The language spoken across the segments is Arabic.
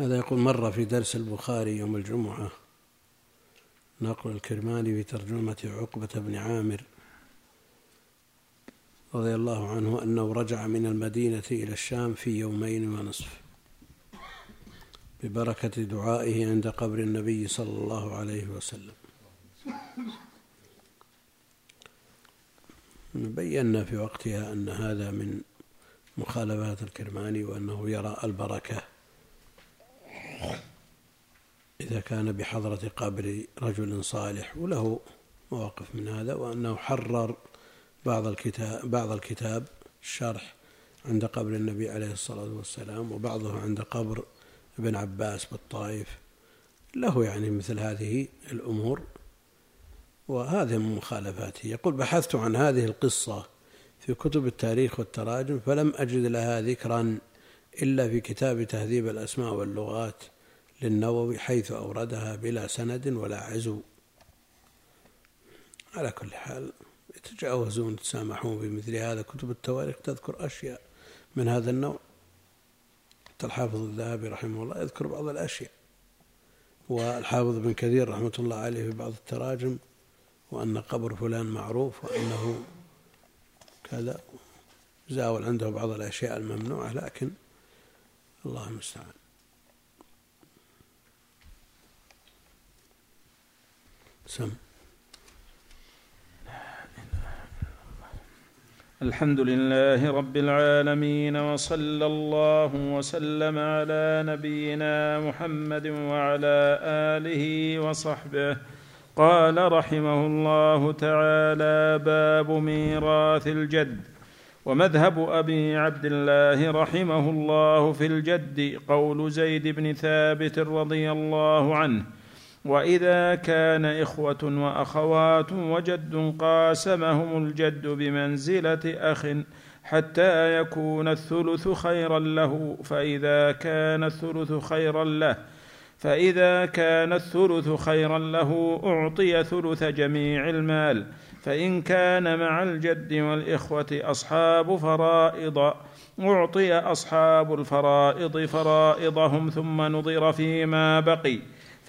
هذا يقول مر في درس البخاري يوم الجمعة. نقل الكرماني في ترجمة عقبة بن عامر رضي الله عنه أنه رجع من المدينة إلى الشام في يومين ونصف ببركة دعائه عند قبر النبي صلى الله عليه وسلم. بينا في وقتها أن هذا من مخالفات الكرماني وأنه يرى البركة. إذا كان بحضرة قبر رجل صالح وله مواقف من هذا وأنه حرر بعض الكتاب بعض الكتاب الشرح عند قبر النبي عليه الصلاة والسلام وبعضه عند قبر ابن عباس بالطائف. له يعني مثل هذه الأمور وهذه من مخالفاته. يقول بحثت عن هذه القصة في كتب التاريخ والتراجم فلم أجد لها ذكرا إلا في كتاب تهذيب الأسماء واللغات للنووي حيث أوردها بلا سند ولا عزو. على كل حال يتجاوزون يتسامحون بمثل هذا كتب التواريخ تذكر أشياء من هذا النوع. حتى الحافظ الذهبي رحمه الله يذكر بعض الأشياء. والحافظ بن كثير رحمة الله عليه في بعض التراجم وأن قبر فلان معروف وأنه كذا زاول عنده بعض الأشياء الممنوعة لكن الله المستعان. سم. الحمد لله رب العالمين وصلى الله وسلم على نبينا محمد وعلى آله وصحبه. قال رحمه الله تعالى باب ميراث الجد. ومذهب أبي عبد الله رحمه الله في الجد قول زيد بن ثابت رضي الله عنه وإذا كان إخوة وأخوات وجد قاسمهم الجد بمنزلة أخ حتى يكون الثلث خيرا له فإذا كان الثلث خيرا له فإذا كان الثلث خيرا له أعطي ثلث جميع المال فإن كان مع الجد والإخوة أصحاب فرائض أعطي أصحاب الفرائض فرائضهم ثم نظر فيما بقي.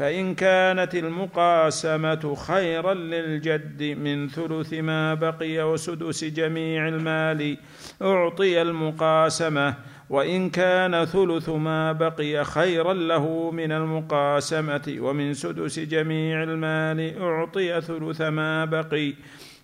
فإن كانت المقاسمة خيرا للجد من ثلث ما بقي وسدس جميع المال أعطي المقاسمة. وإن كان ثلث ما بقي خيرا له من المقاسمة ومن سدس جميع المال أعطي ثلث ما بقي.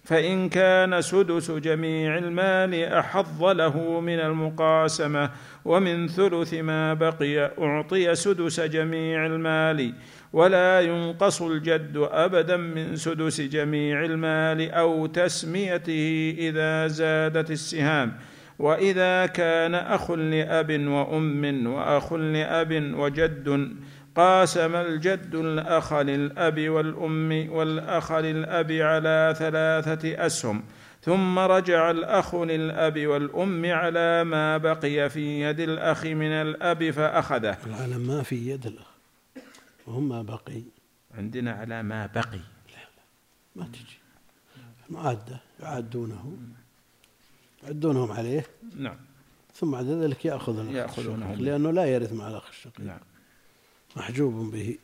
فإن كان سدس جميع المال أحظ له من المقاسمة ومن ثلث ما بقي أعطي سدس جميع المال. ولا ينقص الجد أبدا من سدس جميع المال أو تسميته إذا زادت السهام. وإذا كان أخ لأب وأم وأخ لأب وجد قاسم الجد الأخ للأب والأم والأخ للأب على ثلاثة أسهم. ثم رجع الأخ للأب والأم على ما بقي في يد الأخ من الأب فأخذه. العالم ما في يد الأخ. وهم ما بقي. عندنا على ما بقي. ما تجي. معدة يعدونه. يعدونهم عليه. نعم. ثم بعد ذلك يأخذ الأخ يأخذونه لأنه لا يرث مع الأخ الشقيق. نعم. محجوب به.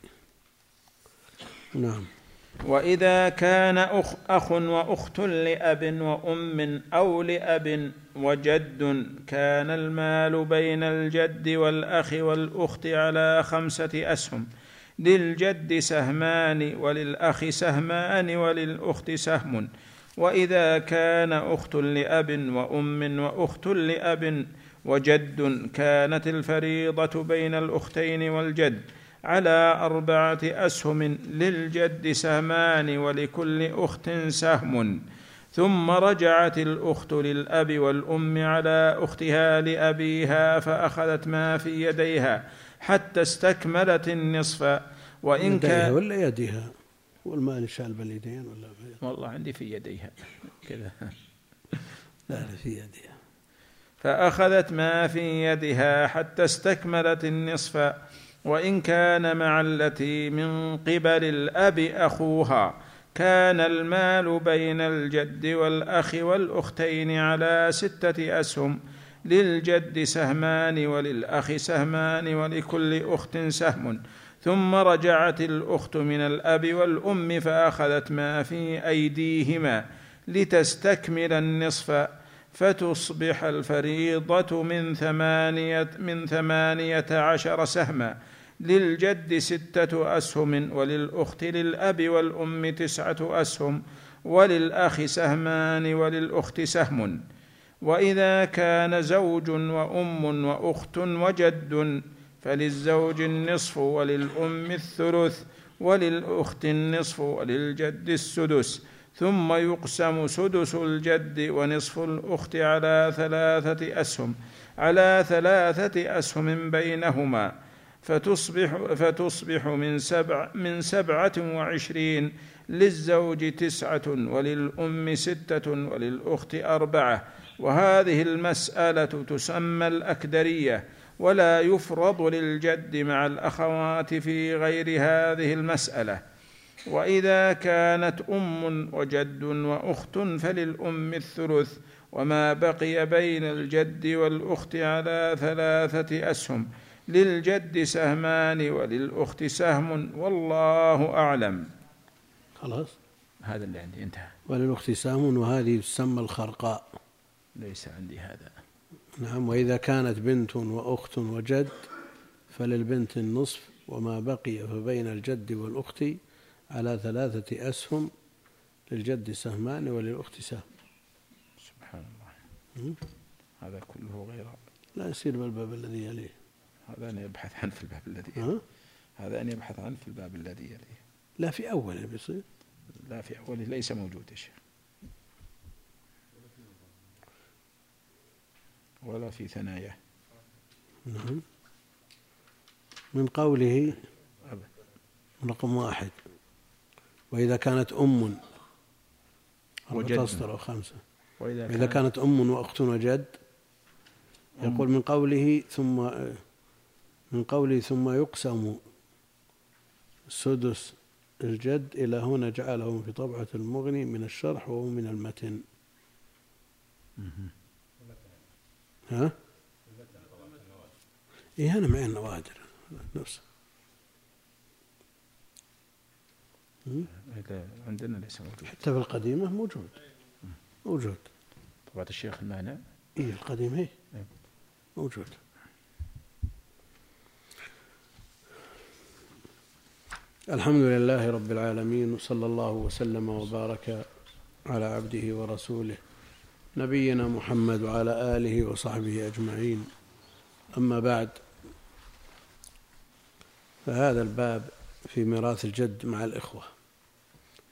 نعم. وإذا كان اخ أخ وأخت لأب وأم أو لأب وجد كان المال بين الجد والأخ والأخت على خمسة أسهم. للجد سهمان وللأخ سهمان وللأخت سهم. وإذا كان أخت لأب وأم وأخت لأب وجد كانت الفريضة بين الأختين والجد على أربعة أسهم للجد سهمان ولكل أخت سهم. ثم رجعت الأخت للأب والأم على أختها لأبيها فأخذت ما في يديها. حتى استكملت النصف. وإن كان ولا يديها؟ والمال شال باليدين ولا والله عندي في يديها. كذا. لا في يديها. فأخذت ما في يدها حتى استكملت النصف. وإن كان مع التي من قبل الأب أخوها كان المال بين الجد والأخ والأختين على ستة أسهم. للجد سهمان وللأخ سهمان ولكل أخت سهم. ثم رجعت الأخت من الأب والأم فأخذت ما في أيديهما لتستكمل النصف. فتصبح الفريضة من ثمانية من ثمانية عشر سهما. للجد ستة أسهم وللأخت للأب والأم تسعة أسهم وللأخ سهمان وللأخت سهم. وإذا كان زوج وأم وأخت وجد فللزوج النصف وللأم الثلث وللأخت النصف وللجد السدس. ثم يقسم سدس الجد ونصف الأخت على ثلاثة أسهم على ثلاثة أسهم بينهما. فتصبح فتصبح من سبع من سبعة وعشرين للزوج تسعة وللأم ستة وللأخت أربعة. وهذه المسألة تسمى الأكدرية ولا يفرض للجد مع الأخوات في غير هذه المسألة. وإذا كانت أم وجد وأخت فللأم الثلث وما بقي بين الجد والأخت على ثلاثة أسهم. للجد سهمان وللأخت سهم والله أعلم. خلاص. هذا اللي عندي انتهى. وللأخت سهم وهذه تسمى الخرقاء. ليس عندي هذا. نعم وإذا كانت بنت وأخت وجد فللبنت النصف وما بقي فبين الجد والأخت على ثلاثة أسهم للجد سهمان وللأخت سهم. سبحان الله. هذا كله غير. لا يصير بالباب الذي يليه. هذا أن يبحث عنه في الباب الذي يليه. هذا أن يبحث عنه في الباب الذي يليه. لا في أوله بيصير لا في أوله ليس موجود يا شيخ. ولا في ثناياه نعم. من قوله رقم واحد. وإذا كانت أم وجد أو خمسة. وإذا كانت, كانت أم وأخت وجد يقول من قوله ثم من قوله ثم يقسم سدس الجد إلى هنا جعله في طبعة المغني من الشرح وهو من المتن. ها؟ إيه أنا معي النوادر نفسه عندنا ليس موجود. حتى في القديمة موجود. موجود. طبعة الشيخ المانع. إيه القديمة إيه. موجود. الحمد لله رب العالمين وصلى الله وسلم وبارك على عبده ورسوله. نبينا محمد وعلى آله وصحبه أجمعين. أما بعد فهذا الباب في ميراث الجد مع الإخوة.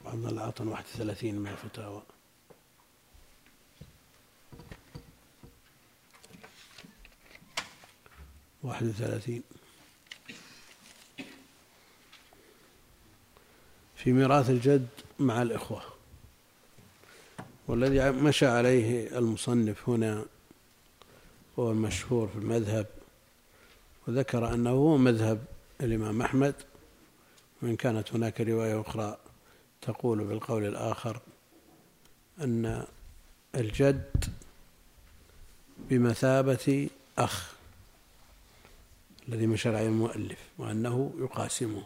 وعبد الله عطن 31 من الفتاوى. واحد وثلاثين. في ميراث الجد مع الإخوة. والذي مشى عليه المصنف هنا هو المشهور في المذهب وذكر أنه هو مذهب الإمام أحمد وإن كانت هناك رواية أخرى تقول بالقول الآخر أن الجد بمثابة أخ الذي مشى عليه المؤلف وأنه يقاسمهم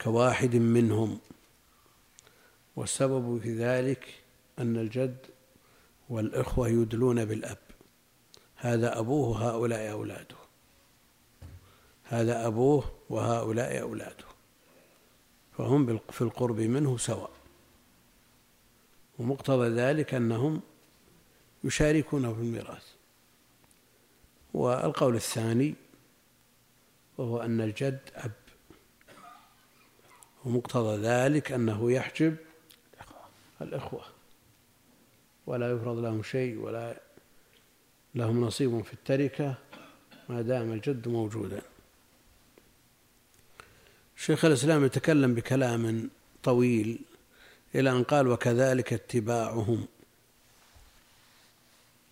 كواحد منهم. والسبب في ذلك أن الجد والإخوة يدلون بالأب. هذا أبوه هؤلاء أولاده. هذا أبوه وهؤلاء أولاده. فهم في القرب منه سواء. ومقتضى ذلك أنهم يشاركونه في الميراث. والقول الثاني وهو أن الجد أب. ومقتضى ذلك أنه يحجب الإخوة. ولا يفرض لهم شيء ولا لهم نصيب في التركة ما دام الجد موجودا. شيخ الإسلام يتكلم بكلام طويل إلى أن قال وكذلك اتباعهم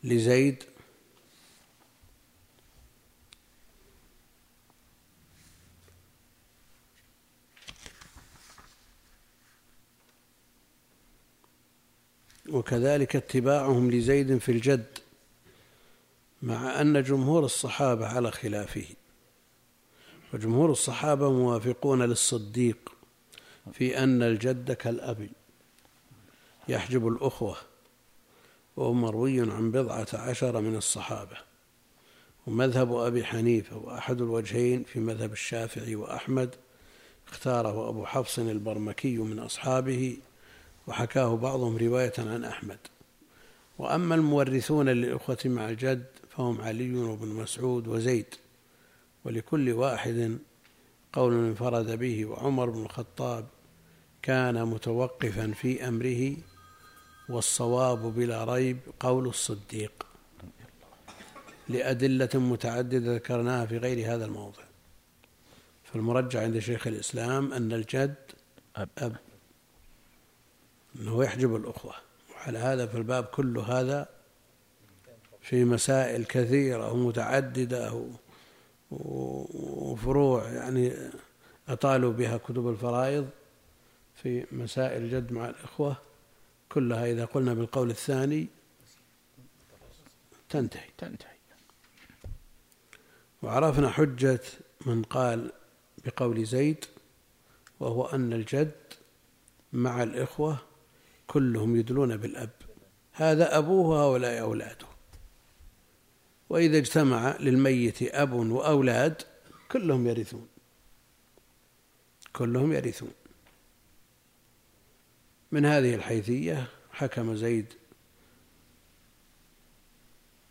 لزيد وكذلك اتباعهم لزيد في الجد مع أن جمهور الصحابة على خلافه. وجمهور الصحابة موافقون للصديق في أن الجد كالأب. يحجب الأخوة. وهو مروي عن بضعة عشر من الصحابة. ومذهب أبي حنيفة وأحد الوجهين في مذهب الشافعي وأحمد اختاره أبو حفص البرمكي من أصحابه. وحكاه بعضهم رواية عن أحمد. وأما المورثون للإخوة مع الجد فهم علي وابن مسعود وزيد ولكل واحد قول انفرد به وعمر بن الخطاب كان متوقفا في أمره والصواب بلا ريب قول الصديق. لأدلة متعددة ذكرناها في غير هذا الموضع. فالمرجع عند شيخ الإسلام أن الجد أب, أب. أنه يحجب الأخوة. وعلى هذا فالباب كل هذا في مسائل كثيرة ومتعددة وفروع يعني أطالوا بها كتب الفرائض في مسائل الجد مع الإخوة. كلها إذا قلنا بالقول الثاني تنتهي. تنتهي. وعرفنا حجة من قال بقول زيد وهو أن الجد مع الإخوة كلهم يدلون بالأب. هذا أبوه وهؤلاء أولاده. وإذا اجتمع للميت أب وأولاد كلهم يرثون. كلهم يرثون. من هذه الحيثية حكم زيد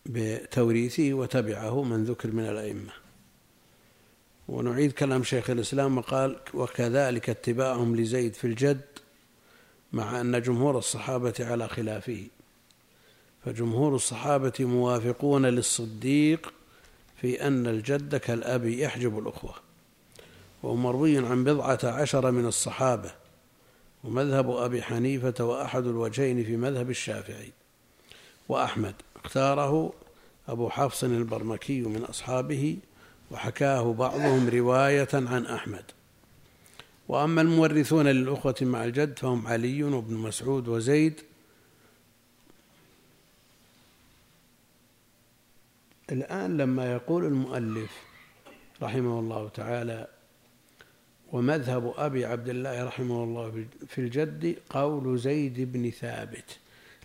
بتوريثه وتبعه من ذكر من الأئمة. ونعيد كلام شيخ الإسلام وقال وكذلك اتباعهم لزيد في الجد مع أن جمهور الصحابة على خلافه. فجمهور الصحابة موافقون للصديق في أن الجد كالأب يحجب الأخوة. ومروي عن بضعة عشر من الصحابة ومذهب أبي حنيفة وأحد الوجهين في مذهب الشافعي. وأحمد اختاره أبو حفص البرمكي من أصحابه وحكاه بعضهم رواية عن أحمد. وأما المورثون للأخوة مع الجد فهم علي وابن مسعود وزيد. الآن لما يقول المؤلف رحمه الله تعالى ومذهب أبي عبد الله رحمه الله في الجد قول زيد بن ثابت.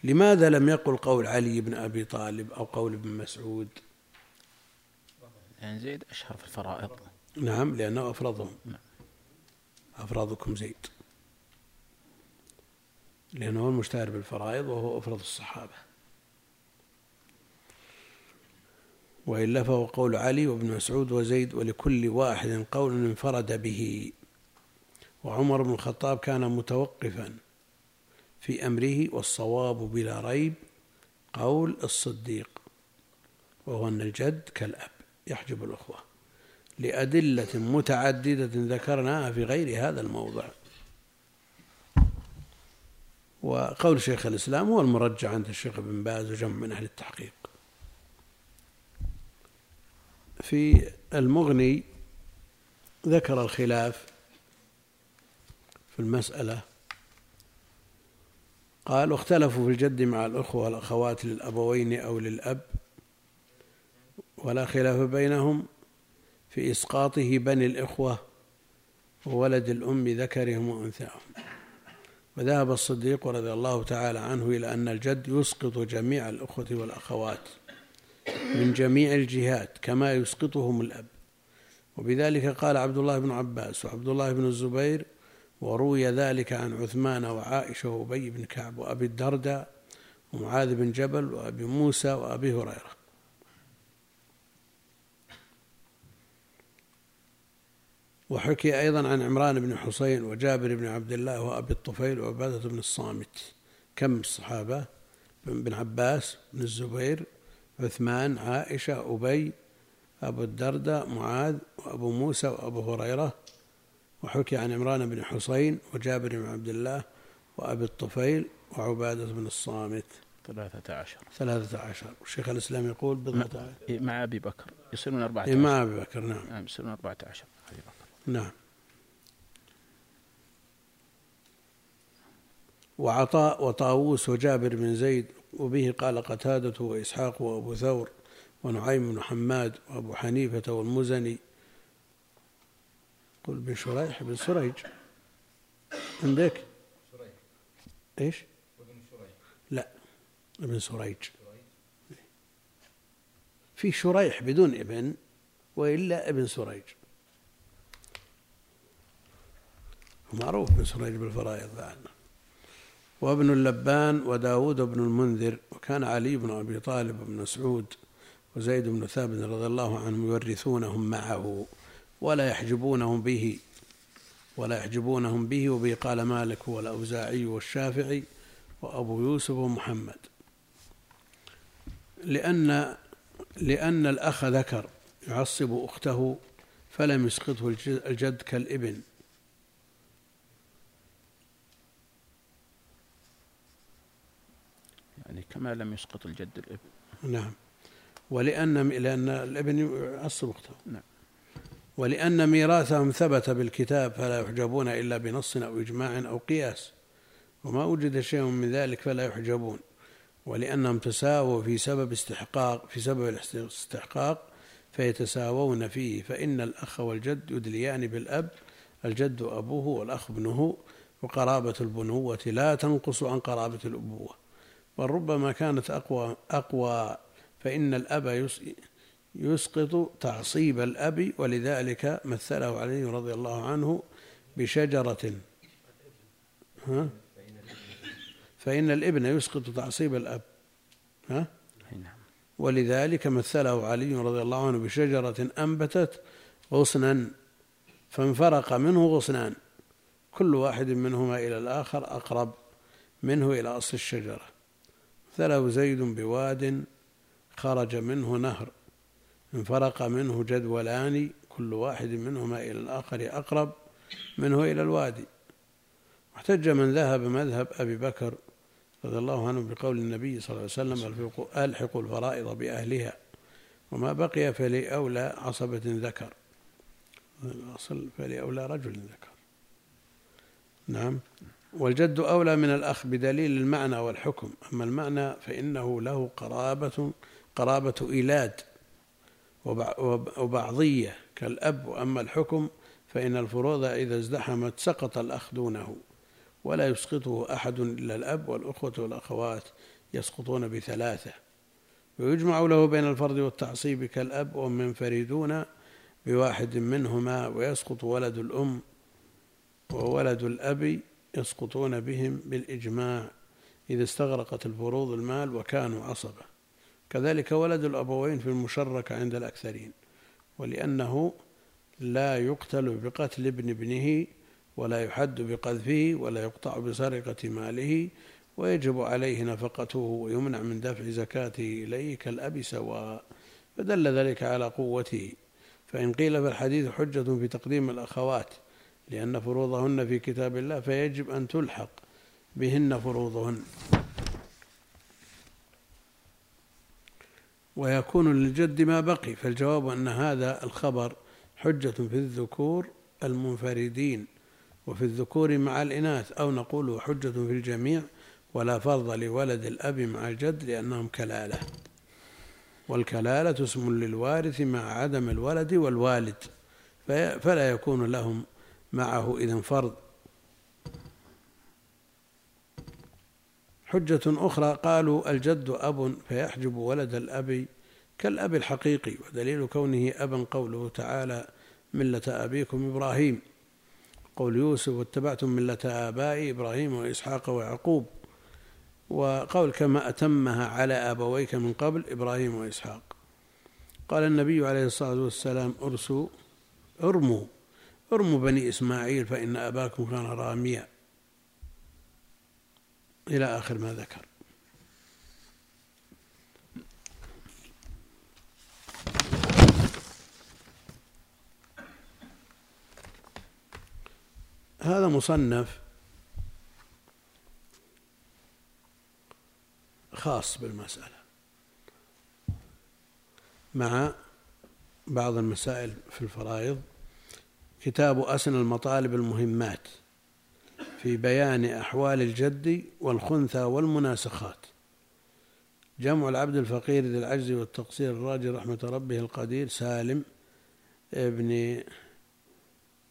لماذا لم يقل قول علي بن أبي طالب أو قول ابن مسعود؟ يعني زيد أشهر في الفرائض. نعم لأنه أفرضهم. نعم. أفرادكم زيد. لأنه المشتهر بالفرائض وهو أفرض الصحابة. وإلا فهو قول علي وابن مسعود وزيد ولكل واحد قول انفرد به. وعمر بن الخطاب كان متوقفا في أمره والصواب بلا ريب قول الصديق وهو أن الجد كالأب. يحجب الأخوة. لأدلة متعددة ذكرناها في غير هذا الموضع. وقول شيخ الإسلام هو المرجع عند الشيخ ابن باز وجمع من أهل التحقيق. في المغني ذكر الخلاف في المسألة. قال اختلفوا في الجد مع الأخوة والأخوات للأبوين أو للأب ولا خلاف بينهم في إسقاطه بني الإخوة وولد الأم ذكرهم وأنثاهم وذهب الصديق رضي الله تعالى عنه إلى أن الجد يسقط جميع الأخوة والأخوات من جميع الجهات كما يسقطهم الأب. وبذلك قال عبد الله بن عباس وعبد الله بن الزبير وروي ذلك عن عثمان وعائشة وأبي بن كعب وأبي الدرداء ومعاذ بن جبل وأبي موسى وأبي هريرة. وحكي أيضا عن عمران بن حسين وجابر بن عبد الله وأبي الطفيل وعبادة بن الصامت. كم الصحابة؟ بن عباس بن الزبير عثمان عائشة أبي أبو الدرداء معاذ وأبو موسى وأبو هريرة. وحكي عن عمران بن حسين وجابر بن عبد الله وأبي الطفيل وعبادة بن الصامت. ثلاثة عشر. ثلاثة عشر. والشيخ الإسلام يقول بضعة إيه، مع أبي بكر. يصيرون أربعة عشر مع أبي بكر نعم. نعم يصيرون أربعة عشر. نعم. وعطاء وطاووس وجابر بن زيد وبه قال قتادة وإسحاق وأبو ثور ونعيم بن حماد وأبو حنيفة والمزني. قل بن شريح بن سريج. عندك إيش؟ لا ابن سريج. في شريح بدون ابن وإلا ابن سريج. معروف ابن سريج بالفرائض عنه وابن اللبان وداود بن المنذر وكان علي بن أبي طالب بن مسعود وزيد بن ثابت رضي الله عنهم يورثونهم معه ولا يحجبونهم به ولا يحجبونهم به وبه قال مالك والأوزاعي والشافعي وأبو يوسف ومحمد. لأن لأن الأخ ذكر يعصب أخته فلم يسقطه الجد كالإبن يعني كما لم يسقط الجد الابن نعم. ولأن لأن الإبن يعصب أخته نعم. ولأن ميراثهم ثبت بالكتاب فلا يحجبون إلا بنص أو إجماع أو قياس. وما وجد شيء من ذلك فلا يحجبون. ولأنهم تساووا في سبب استحقاق في سبب الاستحقاق فيتساوون فيه. فإن الأخ والجد يدليان بالأب الجد أبوه والأخ ابنه وقرابة البنوة لا تنقص عن قرابة الأبوة. بل ربما كانت أقوى أقوى فإن الأب يسقط تعصيب الأب ولذلك مثله علي رضي الله عنه بشجرة. ها؟ فإن الإبن يسقط تعصيب الأب. ها؟ نعم. ولذلك مثله علي رضي الله عنه بشجرة أنبتت غصنا فانفرق منه غصنان كل واحد منهما إلى الآخر أقرب منه إلى أصل الشجرة. مثله زيد بواد خرج منه نهر انفرق منه جدولان كل واحد منهما إلى الآخر أقرب منه إلى الوادي. واحتج من ذهب مذهب أبي بكر رضي الله عنه بقول النبي صلى الله عليه وسلم ألحقوا الفرائض بأهلها وما بقي فلأولى عصبة ذكر. الأصل فلأولى رجل ذكر. نعم. والجد أولى من الأخ بدليل المعنى والحكم. أما المعنى فإنه له قرابة قرابة إيلاد وبعضية كالأب. وأما الحكم فإن الفروض إذا ازدحمت سقط الأخ دونه ولا يسقطه أحد إلا الأب والأخوة والأخوات يسقطون بثلاثة. ويجمع له بين الفرض والتعصيب كالأب وهم ينفردون بواحد منهما ويسقط ولد الأم وولد الأب يسقطون بهم بالإجماع إذا استغرقت الفروض المال وكانوا عصبة كذلك ولد الأبوين في المشركة عند الأكثرين ولأنه لا يقتل بقتل ابن ابنه ولا يحد بقذفه ولا يقطع بسرقة ماله ويجب عليه نفقته ويمنع من دفع زكاته إليه كالأب سواء. فدل ذلك على قوته. فإن قيل في الحديث حجة في تقديم الأخوات لأن فروضهن في كتاب الله فيجب أن تلحق بهن فروضهن. ويكون للجد ما بقي فالجواب أن هذا الخبر حجة في الذكور المنفردين وفي الذكور مع الإناث أو نقول حجة في الجميع ولا فرض لولد الأب مع الجد لأنهم كلالة. والكلالة اسم للوارث مع عدم الولد والوالد فلا يكون لهم معه إذن فرض حجة أخرى قالوا الجد أب فيحجب ولد الأب كالأب الحقيقي ودليل كونه أبا قوله تعالى ملة أبيكم إبراهيم. قول يوسف واتبعتم ملة آبائي إبراهيم وإسحاق ويعقوب. وقول كما أتمها على أبويك من قبل إبراهيم وإسحاق. قال النبي عليه الصلاة والسلام أرسوا ارموا. ارموا بني إسماعيل فإن أباكم كان راميا. إلى آخر ما ذكر. هذا مصنف خاص بالمسألة مع بعض المسائل في الفرائض. كتاب أسن المطالب المهمات في بيان أحوال الجد والخنثى والمناسخات. جمع العبد الفقير ذي العجز والتقصير الراجي رحمة ربه القدير سالم ابن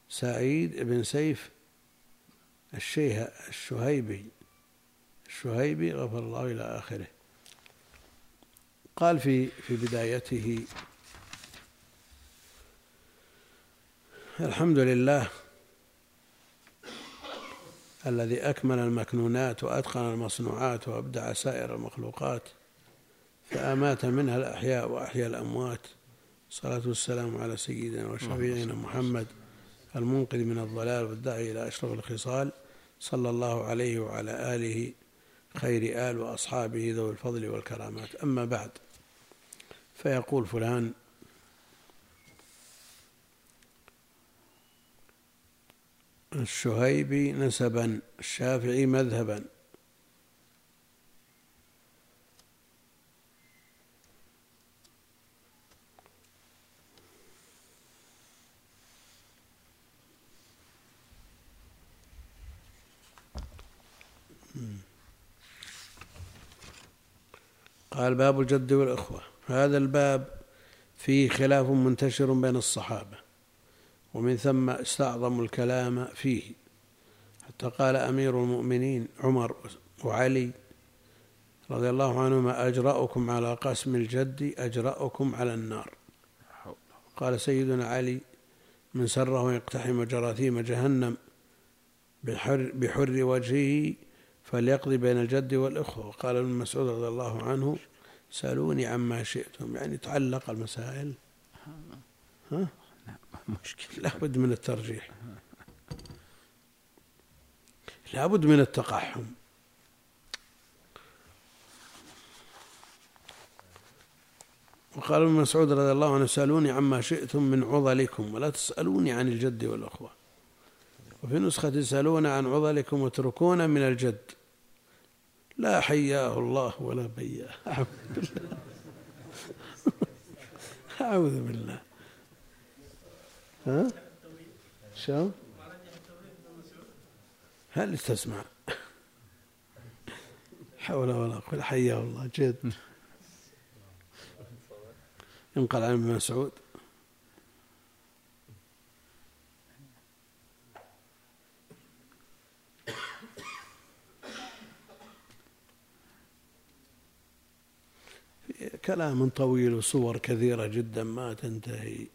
سعيد بن سيف الشيه الشهيبي. الشهيبي غفر الله إلى آخره. قال في في بدايته الحمد لله الذي أكمل المكنونات وأتقن المصنوعات وأبدع سائر المخلوقات فأمات منها الأحياء وأحيا الأموات. الصلاة والسلام على سيدنا وشفيعنا محمد المنقذ من الضلال والداعي إلى أشرف الخصال. صلى الله عليه وعلى آله خير آل وأصحابه ذوي الفضل والكرامات. أما بعد فيقول فلان الشهيبي نسبا الشافعي مذهبا. قال باب الجد والإخوة. هذا الباب فيه خلاف منتشر بين الصحابة. ومن ثم استعظموا الكلام فيه. حتى قال أمير المؤمنين عمر وعلي رضي الله عنهما أجرأكم على قسم الجد أجرأكم على النار. قال سيدنا علي من سره يقتحم جراثيم جهنم بحر, بحر وجهه فليقضي بين الجد والإخوة. وقال ابن مسعود رضي الله عنه سألوني عما شئتم. يعني تعلق المسائل. ها؟ مشكلة. لابد من الترجيح. لابد من التقحم وقال ابن مسعود رضي الله عنه سألوني عما شئتم من عضلكم ولا تسألوني عن الجد والأخوة. وفي نسخة سألون عن عضلكم واتركونا من الجد. لا حياه الله ولا بياه. أعوذ بالله. أعوذ بالله. ها؟ شو؟ هل تسمع؟ حول ولا قوة حياه الله جد. ينقل عن ابن مسعود. كلام طويل وصور كثيرة جدا ما تنتهي.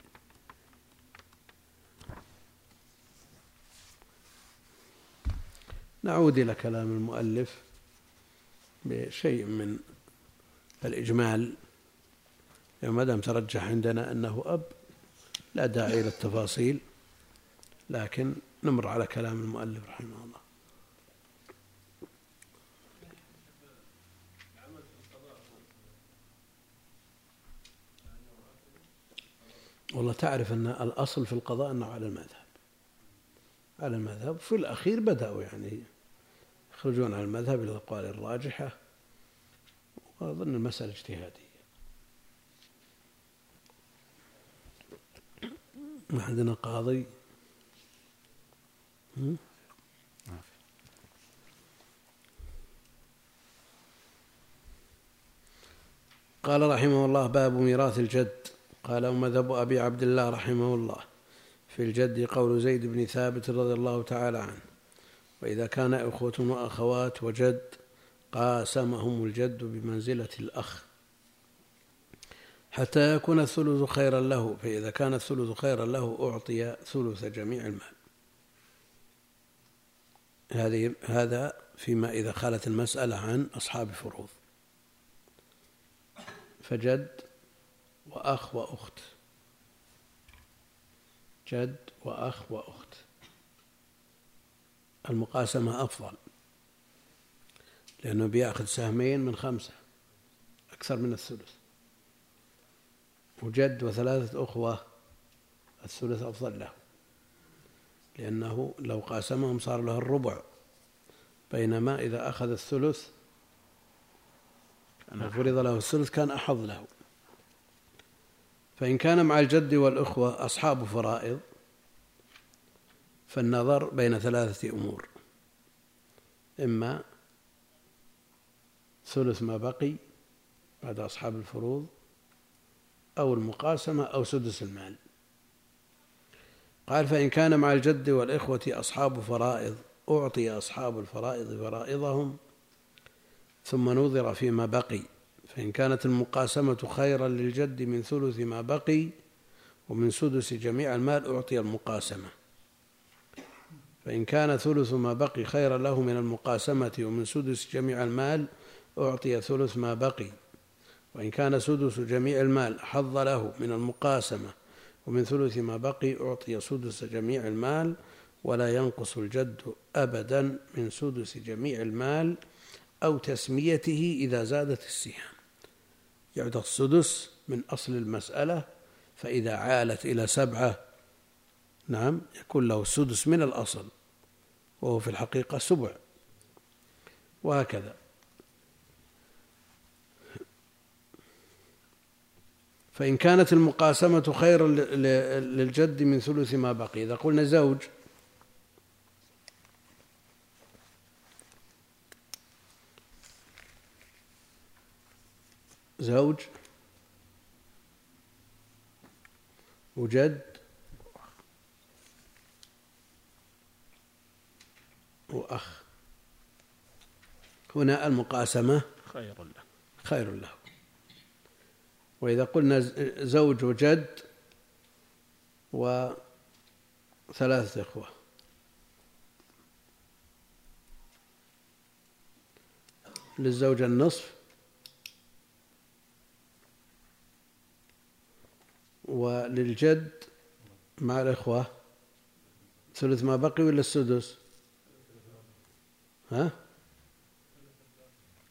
نعود إلى كلام المؤلف بشيء من الإجمال. ما دام ترجح عندنا أنه أب لا داعي إلى التفاصيل لكن نمر على كلام المؤلف رحمه الله. والله تعرف أن الأصل في القضاء أنه على المذهب. على المذهب. في الأخير بدأوا يعني يخرجون على المذهب إلى الأقوال الراجحة وأظن المسألة اجتهادية. عندنا قاضي؟ قال رحمه الله باب ميراث الجد. قال ومذهب أبي عبد الله رحمه الله. في الجد قول زيد بن ثابت رضي الله تعالى عنه. وإذا كان إخوة وأخوات وجد قاسمهم الجد بمنزلة الأخ. حتى يكون الثلث خيرا له فإذا كان الثلث خيرا له أعطي ثلث جميع المال. هذه هذا فيما إذا خالت المسألة عن أصحاب فروض. فجد وأخ وأخت. جد وأخ وأخت. المقاسمة أفضل لأنه بيأخذ سهمين من خمسة أكثر من الثلث. وجد وثلاثة أخوة الثلث أفضل له لأنه لو قاسمهم صار له الربع. بينما إذا أخذ الثلث فرض له الثلث كان أحظ له. فإن كان مع الجد والأخوة أصحاب فرائض فالنظر بين ثلاثة أمور. إما ثلث ما بقي بعد أصحاب الفروض أو المقاسمة أو سدس المال. قال فإن كان مع الجد والإخوة أصحاب فرائض أعطي أصحاب الفرائض فرائضهم ثم نظر فيما بقي. فإن كانت المقاسمة خيرا للجد من ثلث ما بقي ومن سدس جميع المال أعطي المقاسمة. فإن كان ثلث ما بقي خيرا له من المقاسمة ومن سدس جميع المال أعطي ثلث ما بقي. وإن كان سدس جميع المال حظ له من المقاسمة ومن ثلث ما بقي أعطي سدس جميع المال ولا ينقص الجد أبدا من سدس جميع المال أو تسميته إذا زادت السهام يعطى السدس من أصل المسألة فإذا عالت إلى سبعة نعم يكون له السدس من الأصل وهو في الحقيقة سبع. وهكذا. فإن كانت المقاسمة خيرا للجد من ثلث ما بقي. إذا قلنا زوج زوج وجد وأخ. هنا المقاسمة خير له. خير له. وإذا قلنا زوج وجد وثلاثة إخوة. للزوج النصف وللجد مع الإخوة ثلث ما بقي ولا السدس؟ ها؟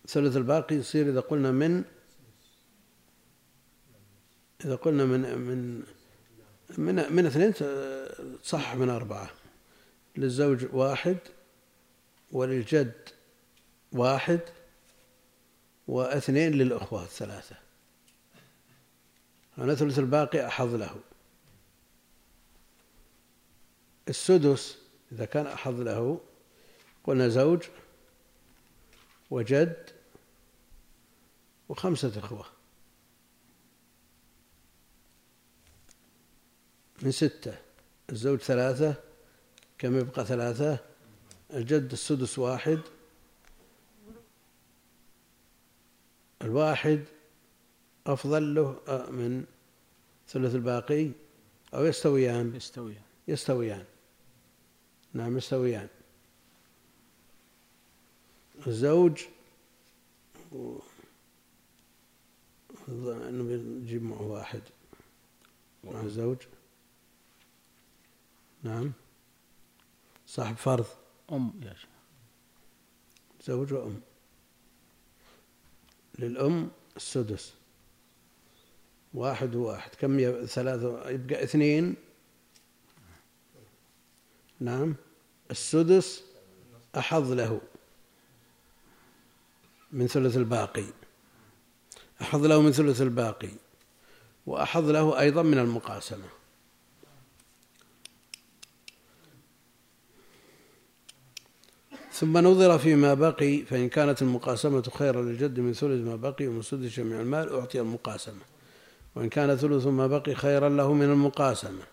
ثلث الباقي يصير إذا قلنا من إذا قلنا من من من من اثنين صح من أربعة. للزوج واحد وللجد واحد واثنين للأخوة الثلاثة أنا ثلث الباقي أحظ له. السدس إذا كان أحظ له قلنا زوج وجد وخمسة إخوة. من ستة الزوج ثلاثة كم يبقى ثلاثة؟ الجد السدس واحد الواحد أفضل له آه، من ثلث الباقي أو يستويان؟ يستويان. يستويان. نعم يستويان. الزوج انه بيجيب معه واحد. مع الزوج نعم. صاحب فرض. أم يا شيخ. زوج وأم. للأم السدس. واحد وواحد. كم ثلاثة يبقى اثنين. نعم. السدس أحظ له. من ثلث الباقي. أحظ له من ثلث الباقي. وأحظ له أيضا من المقاسمة. ثم نظر فيما بقي فإن كانت المقاسمة خيرا للجد من ثلث ما بقي ومن سدس جميع المال أعطي المقاسمة. وإن كان ثلث ما بقي خيرا له من المقاسمة.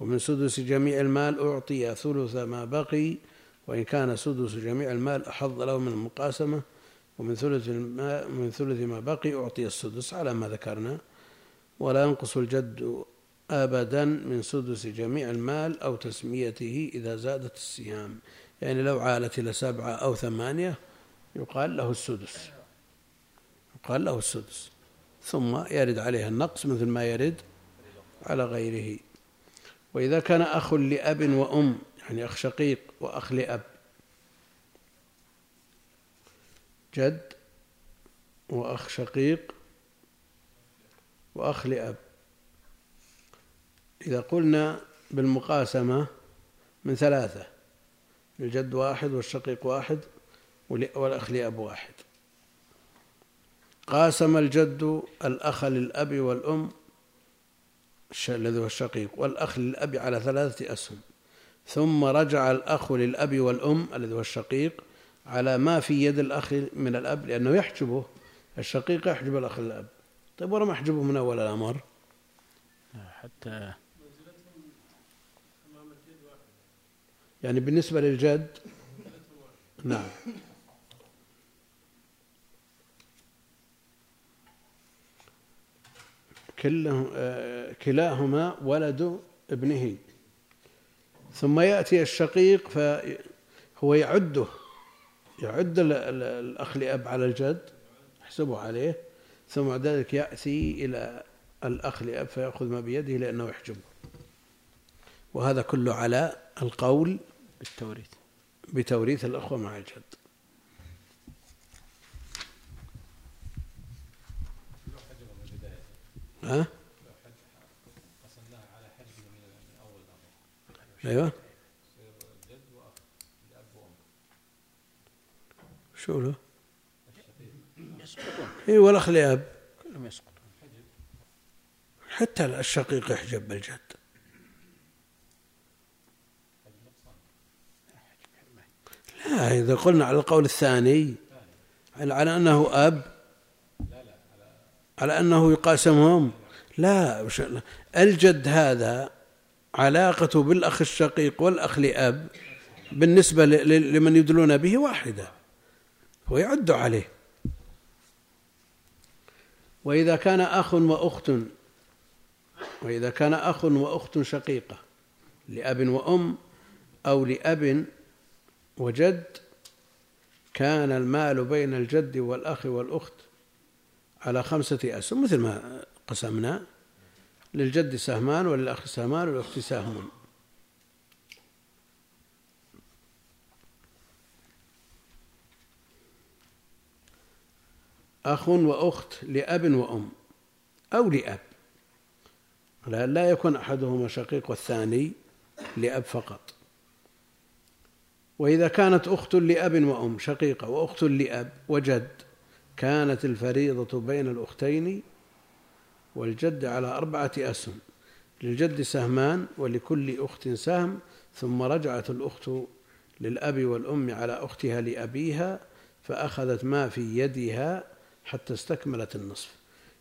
ومن سدس جميع المال أعطي ثلث ما بقي. وإن كان سدس جميع المال أحظ له من المقاسمة. ومن ثلث ما من ثلث ما بقي أعطي السدس على ما ذكرنا ولا ينقص الجد أبدا من سدس جميع المال أو تسميته إذا زادت السهام يعني لو عالت إلى سبعة أو ثمانية يقال له السدس. يقال له السدس. ثم يرد عليها النقص مثل ما يرد على غيره. وإذا كان أخ لأب وأم يعني أخ شقيق وأخ لأب جد وأخ شقيق وأخ لأب. إذا قلنا بالمقاسمة من ثلاثة الجد واحد والشقيق واحد والأخ لأب واحد. قاسم الجد الأخ للأب والأم الذي هو الشقيق والأخ للأب على ثلاثة أسهم. ثم رجع الأخ للأب والأم الذي هو الشقيق على ما في يد الأخ من الأب لأنه يحجبه. الشقيق يحجب الأخ للأب. طيب ورا ما يحجبه من أول الأمر؟ حتى يعني بالنسبة للجد؟ نعم. كله آه، كلاهما ولد ابنه. ثم يأتي الشقيق فهو يعده. يعد الأخ لأب على الجد يحسبه عليه ثم بعد ذلك يأتي إلى الأخ لأب فيأخذ ما بيده لأنه يحجبه. وهذا كله على القول بالتوريث. بتوريث الأخوة مع الجد. ها؟ أيوه. شو له؟ يسقطون. إي والاخ لاب كلهم يسقطون. حتى الشقيق يحجب بالجد. لا إذا قلنا على القول الثاني على أنه أب على أنه يقاسمهم. لا الجد هذا علاقته بالأخ الشقيق والأخ لأب بالنسبة لمن يدلون به واحدة. ويعد عليه. وإذا كان أخ وأخت وإذا كان أخ وأخت شقيقة لأب وأم أو لأب وجد كان المال بين الجد والأخ والأخت على خمسة أسهم مثل ما قسمنا للجد سهمان وللأخ سهمان وللأخت سهم أخ وأخت لأب وأم أو لأب. لا يكون أحدهما شقيق والثاني لأب فقط. وإذا كانت أخت لأب وأم شقيقة وأخت لأب وجد كانت الفريضة بين الأختين والجد على أربعة أسهم. للجد سهمان ولكل أخت سهم ثم رجعت الأخت للأب والأم على أختها لأبيها فأخذت ما في يدها حتى استكملت النصف.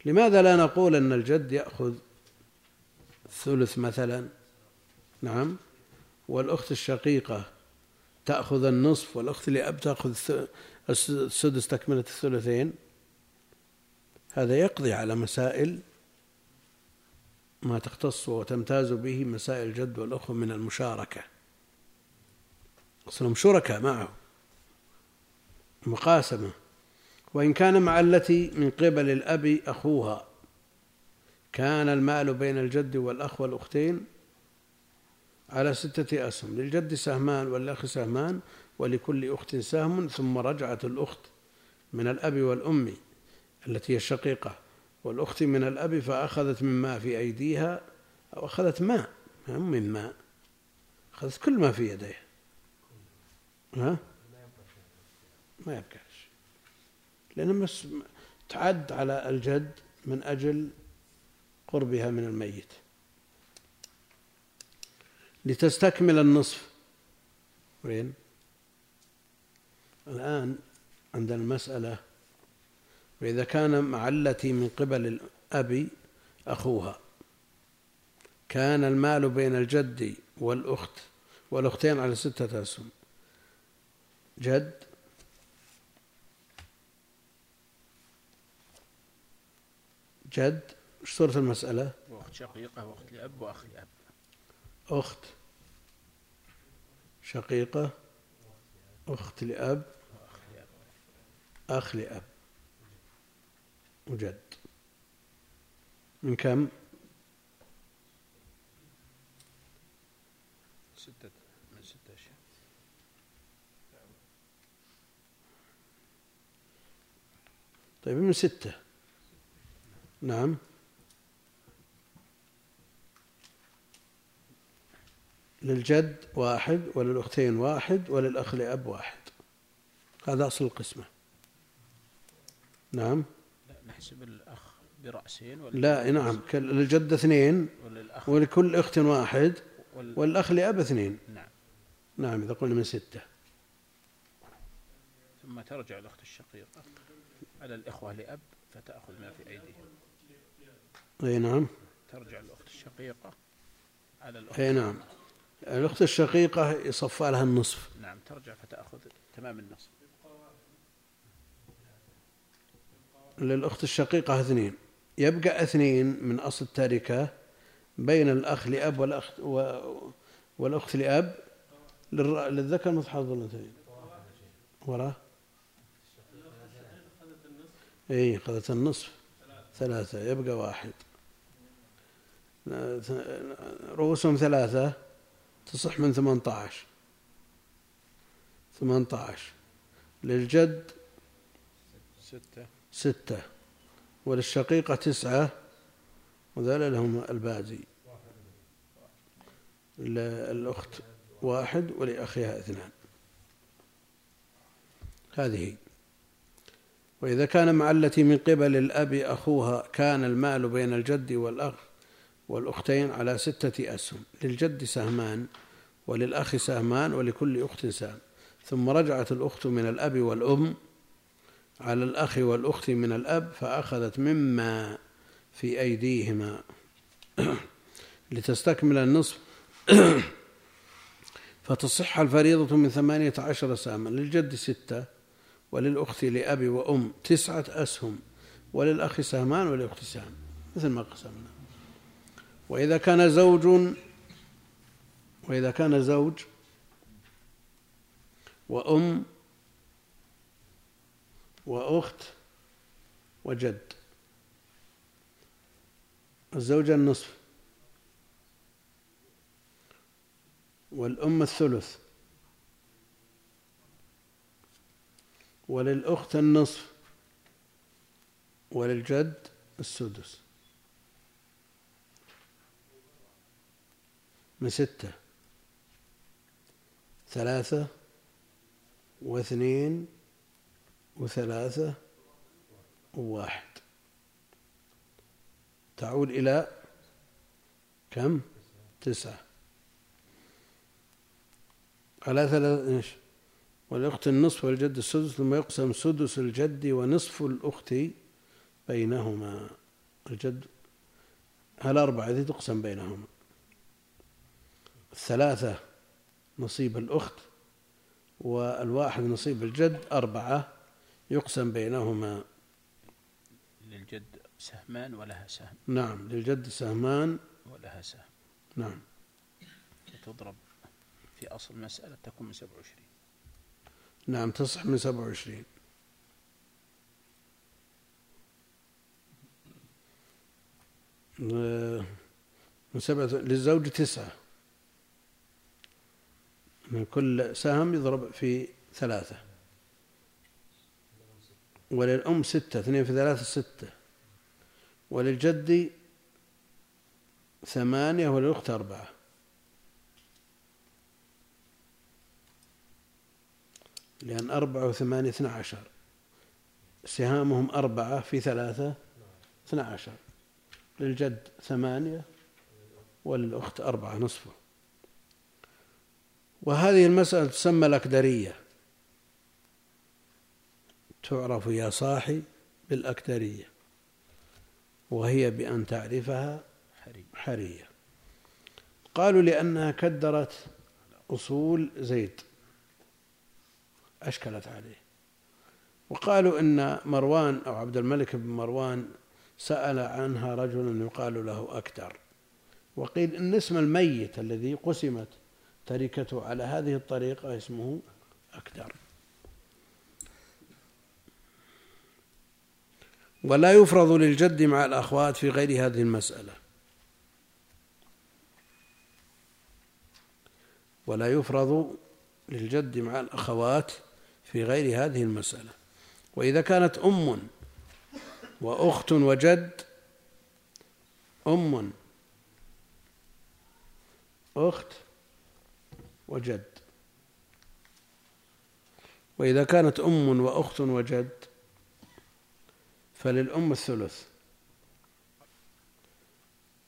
لماذا لا نقول أن الجد يأخذ ثلث مثلا؟ نعم. والأخت الشقيقة تأخذ النصف والأخت لأب تأخذ السدس تكملة الثلثين؟ هذا يقضي على مسائل ما تختص وتمتاز به مسائل الجد والأخوة من المشاركة. أصلهم شركاء معه. مقاسمة. وإن كان مع التي من قبل الأب أخوها كان المال بين الجد والأخ والأختين على ستة أسهم. للجد سهمان والأخ سهمان ولكل أخت سهم ثم رجعت الأخت من الأب والأم التي هي الشقيقة. والأخت من الأب فأخذت مما في أيديها أو أخذت ماء من ماء أخذت كل ما في يديها. ها؟ ما يبقى لأنه تعد على الجد من أجل قربها من الميت. لتستكمل النصف. وين؟ الآن عندنا المسألة. وإذا كان مع التي من قبل الأب أخوها. كان المال بين الجد والأخت والأختين على ستة أسهم. جد جد وش صورة المسألة؟ وأخت شقيقة وأخت لأب وأخ لأب. أخت شقيقة أخت لأب أخ لأب. وجد. من كم؟ ستة من ستة أشياء طيب من ستة. نعم. للجد واحد وللأختين واحد وللأخ لأب واحد. هذا أصل القسمة. نعم. لا نحسب الأخ برأسين ولا لا نعم. للجد اثنين وللأخ ولكل أخت واحد وال... والأخ لأب اثنين. نعم. نعم إذا قلنا من ستة. ثم ترجع الأخت الشقيقة على الإخوة لأب فتأخذ ما في أيديهم. أي نعم. ترجع الأخت الشقيقة. على الأخت. أي نعم. الأخت الشقيقة يصفى لها النصف. نعم ترجع فتأخذ تمام النصف. للأخت الشقيقة اثنين. يبقى اثنين من أصل التركة بين الأخ لأب والأخت و... والأخت لأب للر... للذكر مثل حظ الأنثيين وراه اي أخذت النصف. ثلاثة. يبقى واحد. رؤوسهم ثلاثة تصح من ثمانية عشر ثمانية عشر للجد ستة. ستة. وللشقيقة تسعة. وذل لهم البازي. للأخت واحد ولأخيها اثنان. هذه. وإذا كان مع التي من قبل الأب أخوها كان المال بين الجد والأخ والأختين على ستة أسهم. للجد سهمان وللأخ سهمان ولكل أخت سهم. ثم رجعت الأخت من الأب والأم على الأخ والأخت من الأب فأخذت مما في أيديهما. لتستكمل النصف. فتصح الفريضة من ثمانية عشر سهما. للجد ستة وللأخت لأب وأم تسعة أسهم وللأخ سهمان وللأخت سهم. مثل ما قسمنا. وإذا كان زوج وإذا كان زوج وأم وأخت وجد. الزوجة النصف والأم الثلث وللأخت النصف وللجد السدس. من ستة. ثلاثة واثنين وثلاثة وواحد. تعود إلى كم؟ تسعة. على ثلاثة إيش؟ والأخت النصف والجد السدس ثم يقسم سدس الجد ونصف الأخت بينهما. الجد الأربعة هذه تقسم بينهما. الثلاثة نصيب الأخت والواحد نصيب الجد أربعة يقسم بينهما. للجد سهمان ولها سهم. نعم للجد سهمان ولها سهم. نعم. وتضرب في أصل مسألة تكون من سبع وعشرين. نعم تصح من سبع وعشرين. من سبعة للزوج تسعة. من كل سهم يضرب في ثلاثة. وللأم ستة اثنين في ثلاثة ستة. وللجد ثمانية وللأخت أربعة. لأن أربعة وثمانية اثنى عشر. سهامهم أربعة في ثلاثة اثنى عشر. للجد ثمانية وللأخت أربعة نصفه. وهذه المسألة تسمى الأكدرية. تعرف يا صاحي بالأكدرية وهي بأن تعرفها حرية. قالوا لأنها كدرت أصول زيد أشكلت عليه. وقالوا إن مروان أو عبد الملك بن مروان سأل عنها رجل يقال له أكدر. وقيل إن اسم الميت الذي قسمت تركته على هذه الطريقة اسمه أكدر. ولا يفرض للجد مع الأخوات في غير هذه المسألة. ولا يفرض للجد مع الأخوات في غير هذه المسألة. وإذا كانت أم وأخت وجد أم أخت وجد. وإذا كانت أم وأخت وجد فللأم الثلث.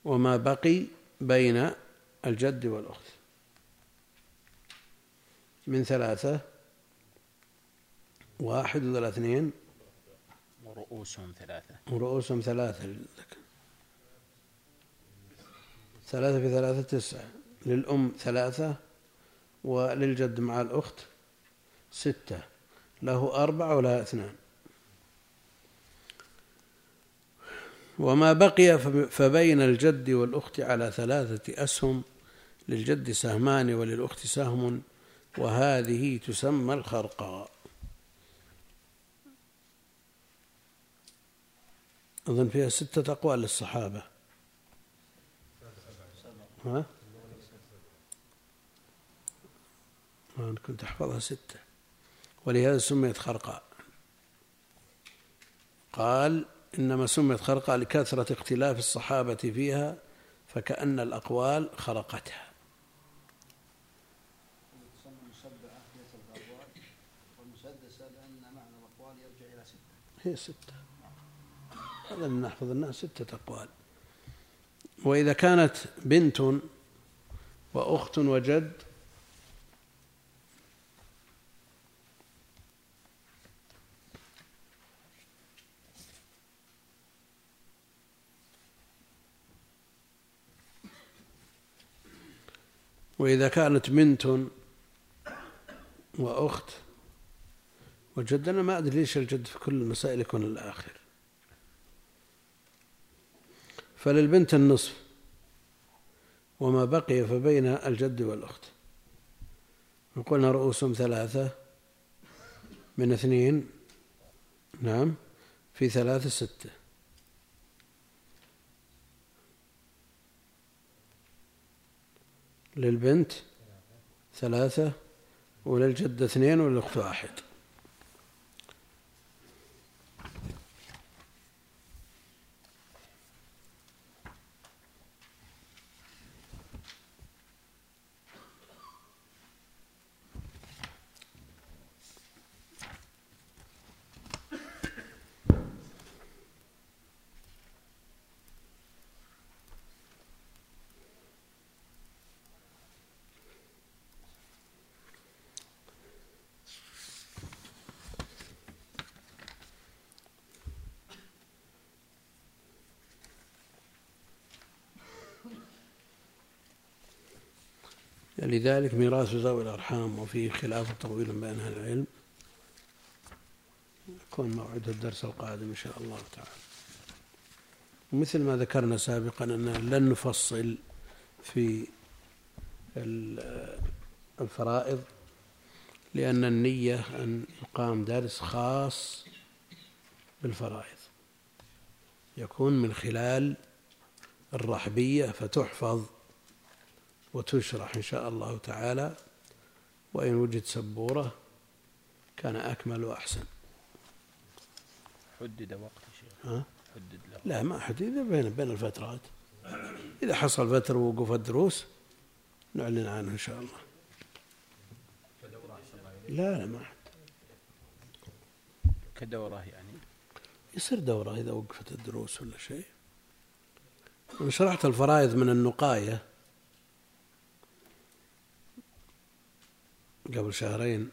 وما بقي بين الجد والأخت. من ثلاثة واحد ولا اثنين؟ ورؤوسهم ثلاثة. ورؤوسهم ثلاثة للذكر ثلاثة في ثلاثة تسعة. للأم ثلاثة وللجد مع الأخت ستة. له أربعة ولها اثنان. وما بقي فبين الجد والأخت على ثلاثة أسهم للجد سهمان وللأخت سهم وهذه تسمى الخرقاء. أظن فيها ستة أقوال للصحابة. ها؟ أنا كنت أحفظها ستة. ولهذا سميت خرقاء. قال إنما سميت خرقاء لكثرة اختلاف الصحابة فيها فكأن الأقوال خرقتها. هي ستة. هذا نحفظ الناس ستة أقوال. وإذا كانت بنت وأخت وجد وإذا كانت بنت وأخت وجد أنا ما أدري ليش الجد في كل المسائل يكون الآخر. فللبنت النصف وما بقي فبين الجد والأخت. وقلنا رؤوسهم ثلاثة من اثنين نعم في ثلاثة ستة. للبنت ثلاثة وللجد اثنين وللأخت واحد. لذلك ميراث ذوي الأرحام وفيه خلاف طويل بين أهل العلم. يكون موعد الدرس القادم إن شاء الله تعالى. ومثل ما ذكرنا سابقا أننا لن نفصل في الفرائض لأن النية أن يقام درس خاص بالفرائض. يكون من خلال الرحبية فتحفظ وتشرح إن شاء الله تعالى وإن وجد سبورة كان أكمل وأحسن. حدد وقت شيخ. ها؟ حدد له. لا ما حدد بين بين الفترات. إذا حصل فترة ووقف الدروس نعلن عنه إن شاء الله. لا لا ما حد. كدورة يعني؟ يصير دورة إذا وقفت الدروس ولا شيء. شرحت الفرائض من النقاية قبل شهرين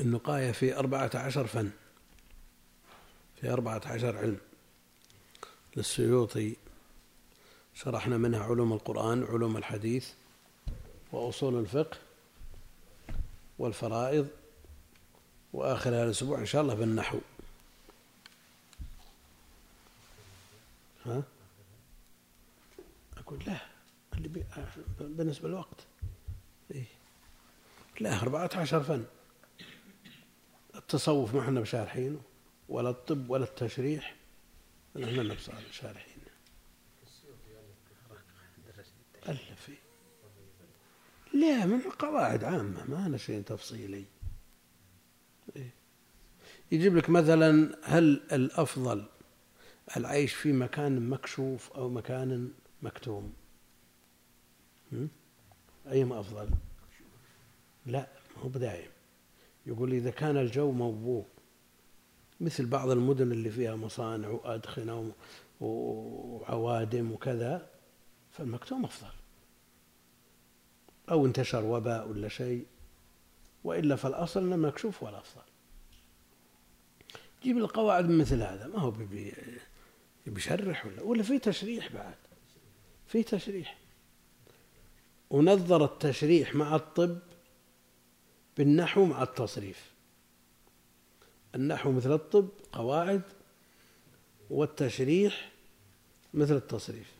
النقاية في أربعة عشر فن في أربعة عشر علم. للسيوطي شرحنا منها علوم القرآن علوم الحديث وأصول الفقه والفرائض وآخر هذا الأسبوع إن شاء الله بالنحو. ها؟ أقول لا بالنسبة للوقت. إيه؟ لا أربعة عشر فن. التصوف ما إحنا بشارحينه ولا الطب ولا التشريح. إحنا شارحين. ألف لا من قواعد عامة ما أنا شيء تفصيلي. إيه؟ يجيب لك مثلا هل الأفضل العيش في مكان مكشوف أو مكان مكتوم؟ أيما أفضل؟ لا هو بدايم يقول إذا كان الجو موبوء مثل بعض المدن اللي فيها مصانع وأدخنة وعوادم وكذا فالمكتوم أفضل. أو انتشر وباء ولا شيء وإلا فالأصل أن المكشوف هو الأفضل. جيب القواعد مثل هذا ما هو بيشرح ولا ولا في تشريح بعد. في تشريح. ونظر التشريح مع الطب بالنحو مع التصريف. النحو مثل الطب قواعد والتشريح مثل التصريف.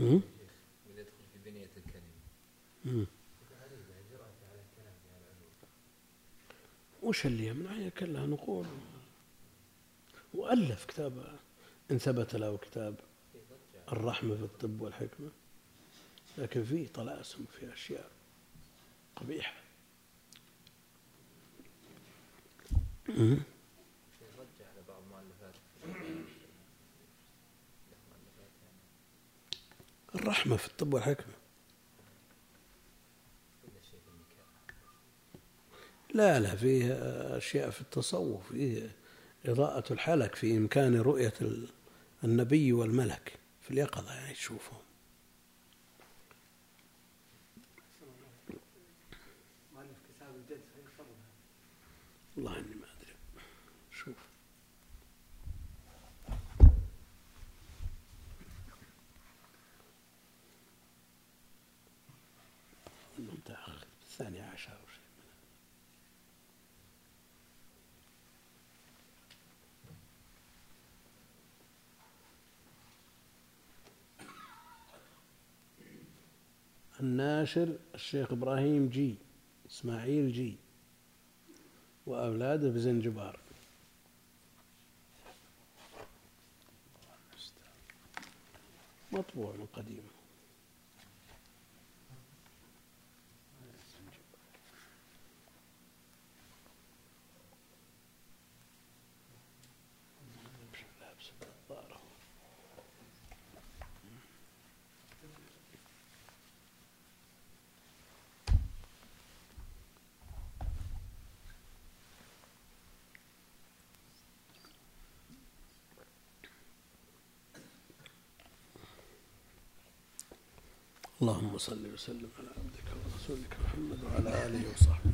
يدخل في بنية الكلمة وش اللي يمنع؟ هي كلها نقول. وألف كتاب إن ثبت له كتاب الرحمة في الطب والحكمة. لكن فيه طلاسم في أشياء قبيحة. الرحمة في الطب والحكمة. لا لا فيه أشياء في التصوف فيه إضاءة الحلك في إمكان رؤية النبي والملك في اليقظة يعني تشوفهم والله إني ما أدري. شوف المتأخر الثاني عشر الناشر الشيخ إبراهيم جي إسماعيل جي وأولاده بزنجبار. مطبوع من قديم. اللهم صل وسلم على عبدك ورسولك محمد وعلى آله وصحبه.